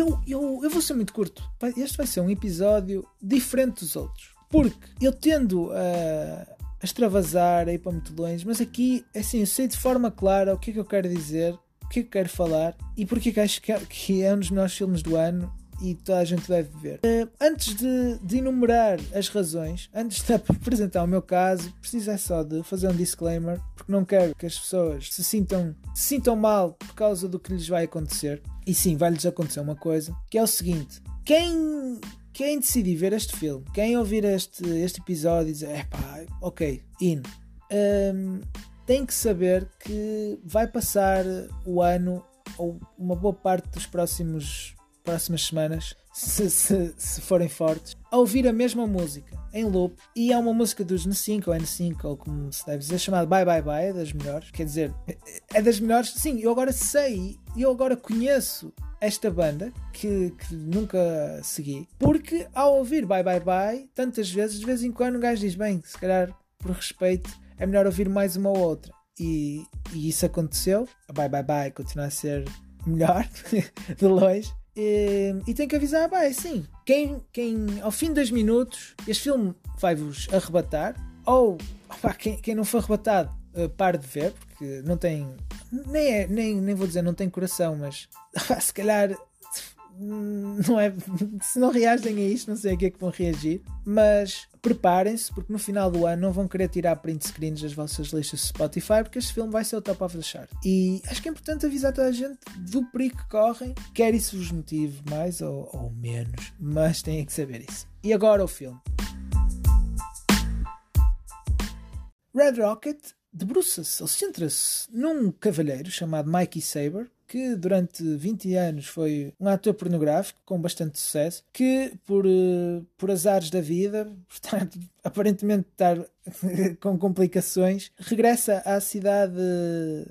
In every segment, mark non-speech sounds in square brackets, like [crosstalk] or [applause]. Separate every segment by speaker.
Speaker 1: eu, eu, eu vou ser muito curto. Este vai ser um episódio diferente dos outros. Porque eu tendo a, a extravasar, a ir para muito longe, mas aqui, assim, eu sei de forma clara o que é que eu quero dizer, o que é que eu quero falar e porque é que acho que é, que é um dos melhores filmes do ano e toda a gente deve ver. Uh, antes de, de, enumerar as razões, antes de [laughs] apresentar o meu caso, preciso é só de fazer um disclaimer, porque não quero que as pessoas se sintam, se sintam mal por causa do que lhes vai acontecer. E sim, vai-lhes acontecer uma coisa, que é o seguinte: quem, quem decidir ver este filme, quem ouvir este, este episódio e dizer, epá, ok, in, um, ehm, tem que saber que vai passar o ano ou uma boa parte dos próximos próximas semanas, se, se, se, forem fortes, a ouvir a mesma música em loop. E é uma música dos N5 ou N5, ou como se deve dizer, chamada Bye Bye Bye, é das melhores. Quer dizer, é das melhores. Sim, eu agora sei, eu agora conheço esta banda que, que, nunca segui, porque ao ouvir Bye Bye Bye, tantas vezes, de vez em quando, um gajo diz: bem, se calhar por respeito, é melhor ouvir mais uma ou outra. E, e isso aconteceu. A Bye Bye Bye continua a ser melhor, [laughs] de longe. E, e tem que avisar, bem, sim, quem, quem ao fim de dois minutos este filme vai-vos arrebatar, ou opa, quem, quem não for arrebatado, uh, pare de ver, porque não tem, nem, é, nem, nem vou dizer não tem coração, mas [laughs] se calhar [laughs] não é, se não reagem a isto, não sei a que é que vão reagir, mas preparem-se, porque no final do ano não vão querer tirar print screens das vossas listas de Spotify, porque este filme vai ser o top of the chart. E acho que é importante avisar toda a gente do perigo que correm, quer isso vos motive mais ou, ou menos, mas têm que saber isso. E agora o filme. Red Rocket debruça-se, ou centra-se num cavalheiro chamado Mikey Saber, que durante 20 anos foi um ator pornográfico com bastante sucesso, que por, uh, por azares da vida, [laughs] portanto, aparentemente estar [laughs] com complicações, regressa à cidade,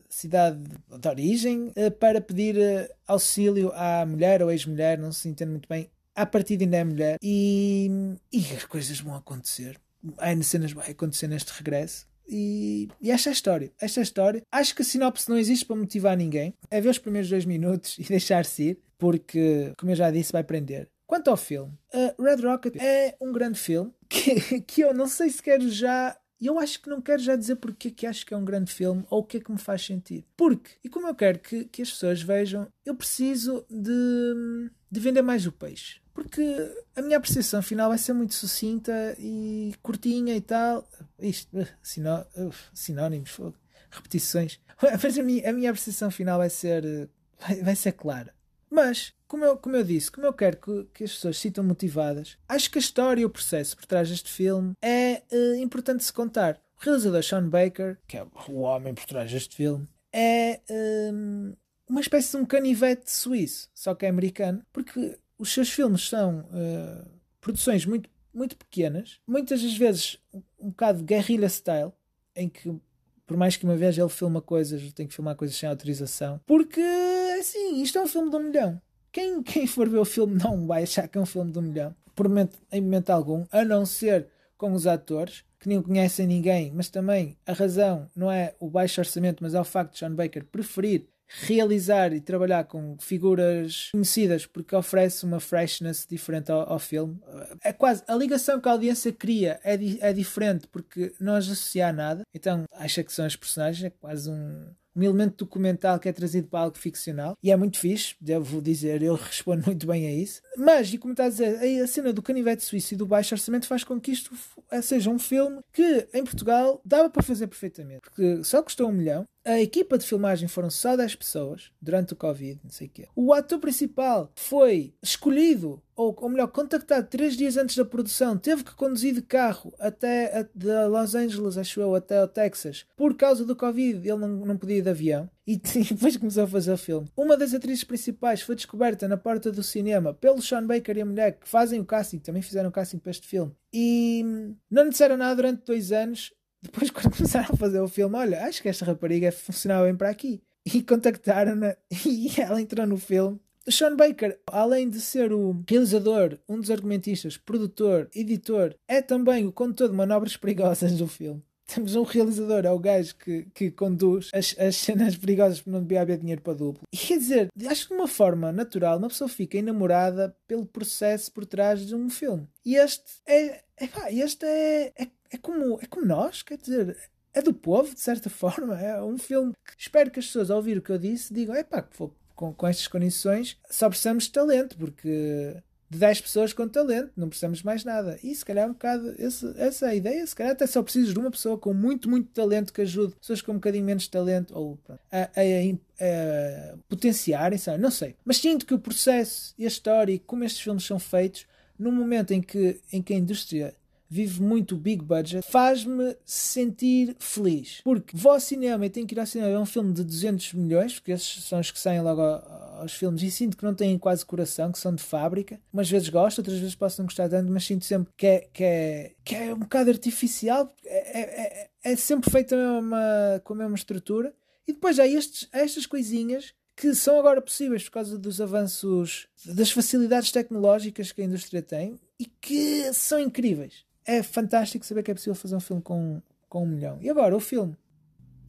Speaker 1: cidade de origem uh, para pedir uh, auxílio à mulher ou ex-mulher, não se entende muito bem. À partida ainda é mulher e, e as coisas vão acontecer. Há cenas vai acontecer neste regresso e, e esta é a história. Esta é a história. Acho que a sinopse não existe para motivar ninguém. É ver os primeiros dois minutos [laughs] e deixar-se ir, porque, como eu já disse, vai prender. Quanto ao filme, uh, Red Rocket é um grande filme [laughs] que, que eu não sei se quero já eu acho que não quero já dizer porque é que acho que é um grande filme ou o que é que me faz sentido. Porque, e como eu quero que, que as pessoas vejam, eu preciso de, de vender mais o peixe. Porque a minha apreciação final vai ser muito sucinta e curtinha e tal. Isto, uh, sinó, uh, sinónimos, repetições. [laughs] Mas a minha, a minha apreciação final vai ser, uh, vai, vai ser clara. Mas, como eu, como eu disse, como eu quero que, que as pessoas se sintam motivadas, acho que a história e o processo por trás deste filme é uh, importante se contar. O realizador Sean Baker, que é o homem por trás deste filme, é um, uma espécie de um canivete suíço, só que é americano, porque os seus filmes são uh, produções muito, muito pequenas, muitas das vezes um, bocado guerrilla style, em que por mais que uma vez ele filma coisas, tem que filmar coisas sem autorização, porque assim, isto é um filme de um milhão. Quem, [laughs] quem for ver o filme não vai achar que é um filme de um milhão, por momento, em momento algum, a não ser com os atores, que nem conhecem ninguém, mas também a razão não é o baixo orçamento, mas é o facto de John Baker preferir realizar e trabalhar com figuras conhecidas porque oferece uma freshness diferente ao, ao filme. É quase a ligação que a audiência cria é, di, é diferente porque não as associa a nada, então acha que são as personagens, é quase um, um elemento documental que é trazido para algo ficcional e é muito fixe, devo dizer, eu [laughs] respondo muito bem a isso. Mas, e como está a dizer, a cena do canivete suíço e do baixo orçamento faz com que isto seja um filme que em Portugal dava para fazer perfeitamente, porque só custou um milhão a equipa de filmagem foram só 10 pessoas durante o Covid, não sei o quê. O ator principal foi escolhido, ou, ou melhor, contactado 3 dias antes da produção, teve que conduzir de carro até a, de Los Angeles, acho eu, até o Texas. Por causa do Covid, ele não, não podia ir de avião. [laughs] E, depois começou a fazer o filme. Uma das atrizes principais foi descoberta na porta do cinema pelo Sean Baker e a mulher que fazem o casting, também fizeram o casting para este filme. E não lhe disseram nada durante dois anos depois, [laughs] quando começaram a fazer o filme, olha, acho que esta rapariga funcionava bem para aqui. E contactaram-na [laughs] e ela entrou no filme. Sean Baker, além de ser o realizador, um dos argumentistas, produtor, editor, é também o condutor de manobras perigosas do filme. temos um realizador, é o gajo que, que conduz as, as cenas perigosas porque não devia haver dinheiro para duplo. E quer dizer, acho que de uma forma natural uma pessoa fica enamorada pelo processo por trás de um filme. E este é, este é, é, é, como, é como nós, quer dizer, é do povo, de certa [laughs] forma. É um filme que espero que as pessoas, ao ouvir o que eu disse, digam: é pá, com, com estas condições só precisamos de talento, porque de 10 pessoas com talento, não precisamos mais nada. E se calhar um bocado esse, essa é a ideia. Se calhar até só precisas de uma pessoa com muito, muito talento que ajude pessoas com um bocadinho menos talento ou a, a, a, a potenciarem, sabe? não sei. Mas sinto que o processo e a história e como estes filmes são feitos, num momento em que, em que a indústria vive muito big budget, faz-me sentir feliz. Porque vou ao cinema e tenho que ir ao cinema, é um filme de 200 milhões, porque esses são os que saem logo aos filmes, e sinto que não têm quase coração, que são de fábrica. Umas vezes gosto, outras vezes posso não gostar tanto, mas sinto sempre que é, que é, que é um bocado artificial, é, é, é, é sempre feita com a mesma estrutura. E depois há, estes, estas coisinhas que são agora possíveis por causa dos avanços, das facilidades tecnológicas que a indústria tem e que são incríveis é fantástico saber que é possível fazer um filme com, com um milhão. E agora, o filme.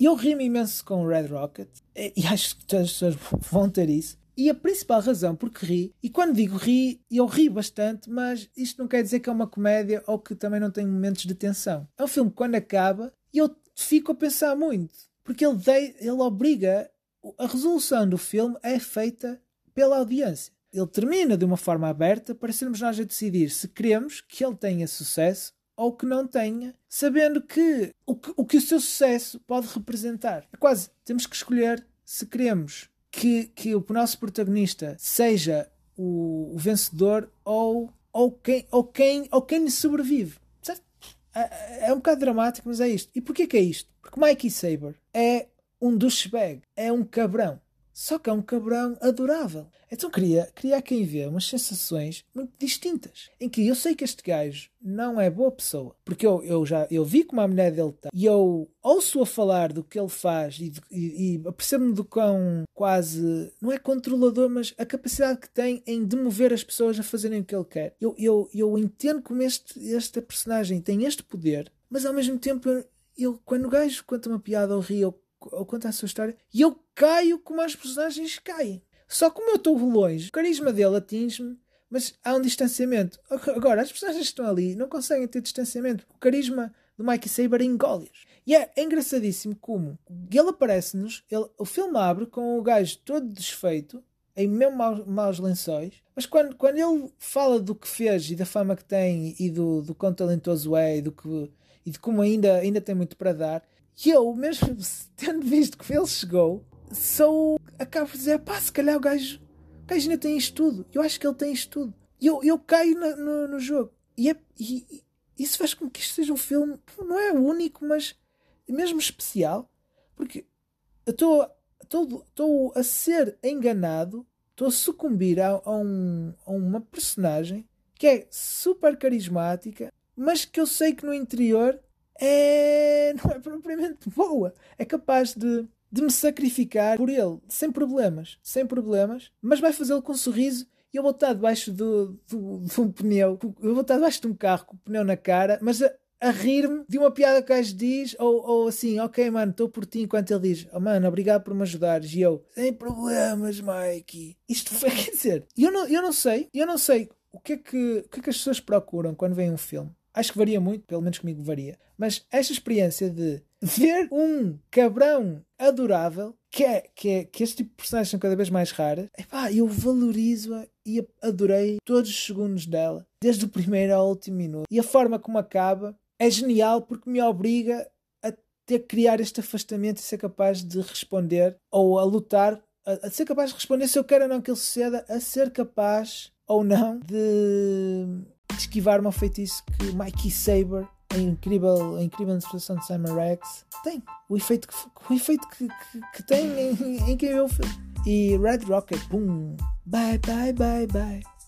Speaker 1: Eu ri-me imenso com Red Rocket e, e acho que todas as pessoas vão ter isso. E a principal razão porque ri, e quando digo ri, eu ri bastante, mas isto não quer dizer que é uma comédia ou que também não tem momentos de tensão. É um filme que quando acaba, eu fico a pensar muito, porque ele, de, ele obriga. A resolução do filme é feita pela audiência ele termina de uma forma aberta para sermos nós a decidir se queremos que ele tenha sucesso ou que não tenha, sabendo que o que o, que o seu sucesso pode representar. É quase, temos que escolher se queremos que, que o nosso protagonista seja o, o vencedor ou, ou, quem, ou, quem, ou quem lhe sobrevive. Certo? É, é um bocado dramático, mas é isto. E porquê que é isto? Porque Mikey Saber é um douchebag, é um cabrão. Só que é um cabrão adorável. Então queria, queria a quem vê umas sensações muito distintas. Em que eu sei que este gajo não é boa pessoa. Porque eu, eu já eu vi como a mulher dele está. E eu ouço a falar do que ele faz e, e, e percebo-me do quão quase. Não é controlador, mas a capacidade que tem em demover as pessoas a fazerem o que ele quer. Eu, eu, eu entendo como este, esta personagem tem este poder, mas ao mesmo tempo eu, quando o gajo conta uma piada ou ri ou, ou conta a sua história, e eu caio como as personagens caem. Só como eu estou longe, o carisma dele atinge-me, mas há um distanciamento. Agora, as personagens que estão ali não conseguem ter distanciamento. O carisma do Mikey Saber engole-os. E é, é, engraçadíssimo como ele aparece-nos, o filme abre com o gajo todo desfeito, em mesmo maus, maus lençóis, mas quando, quando ele fala do que fez e da fama que tem e do, do quão talentoso é e, do que, e de como ainda, ainda tem muito para dar, e eu, mesmo tendo visto que ele chegou, sou. acabo de dizer, pá, se calhar o gajo, o gajo ainda tem isto tudo. Eu acho que ele tem isto tudo. E eu, eu caio no, no, jogo. E, é, e, isso faz com que isto seja um filme, não é único, mas mesmo especial. Porque eu estou a ser enganado, estou a sucumbir a, a, um, a uma personagem que é super carismática, mas que eu sei que no interior é, propriamente [laughs] boa. É capaz de de me sacrificar por ele, sem problemas, sem problemas, mas vai fazê-lo com um sorriso e eu vou estar debaixo do, do, de um pneu, eu vou estar debaixo de um carro com o pneu na cara, mas a, a rir-me de uma piada que o gajo diz, ou, ou assim, ok, mano, estou por ti, enquanto ele diz, oh mano, obrigado por me ajudares, e eu, sem problemas, Mikey. Isto foi, [laughs] quer dizer, eu não, eu não sei, eu não sei o que, é que, o que é que as pessoas procuram quando veem um filme. Acho que varia muito, pelo menos comigo varia. Mas esta experiência de ver um cabrão adorável, que é que, é, que este tipo de personagens são cada vez mais raras, epá, eu valorizo-a e adorei todos os segundos dela, desde o primeiro ao último minuto. E a forma como acaba é genial porque me obriga a ter que criar este afastamento e ser capaz de responder ou a lutar, a, a ser capaz de responder se eu quero ou não que ele suceda, a ser capaz ou não de esquivar uma feitiço que Mikey Saber, a incrível, a incrível interpretação de Simon Rex, tem. O efeito que, o efeito que, que, que tem em, em quem vê o filme. E Red Rocket, boom, bye, bye, bye, bye.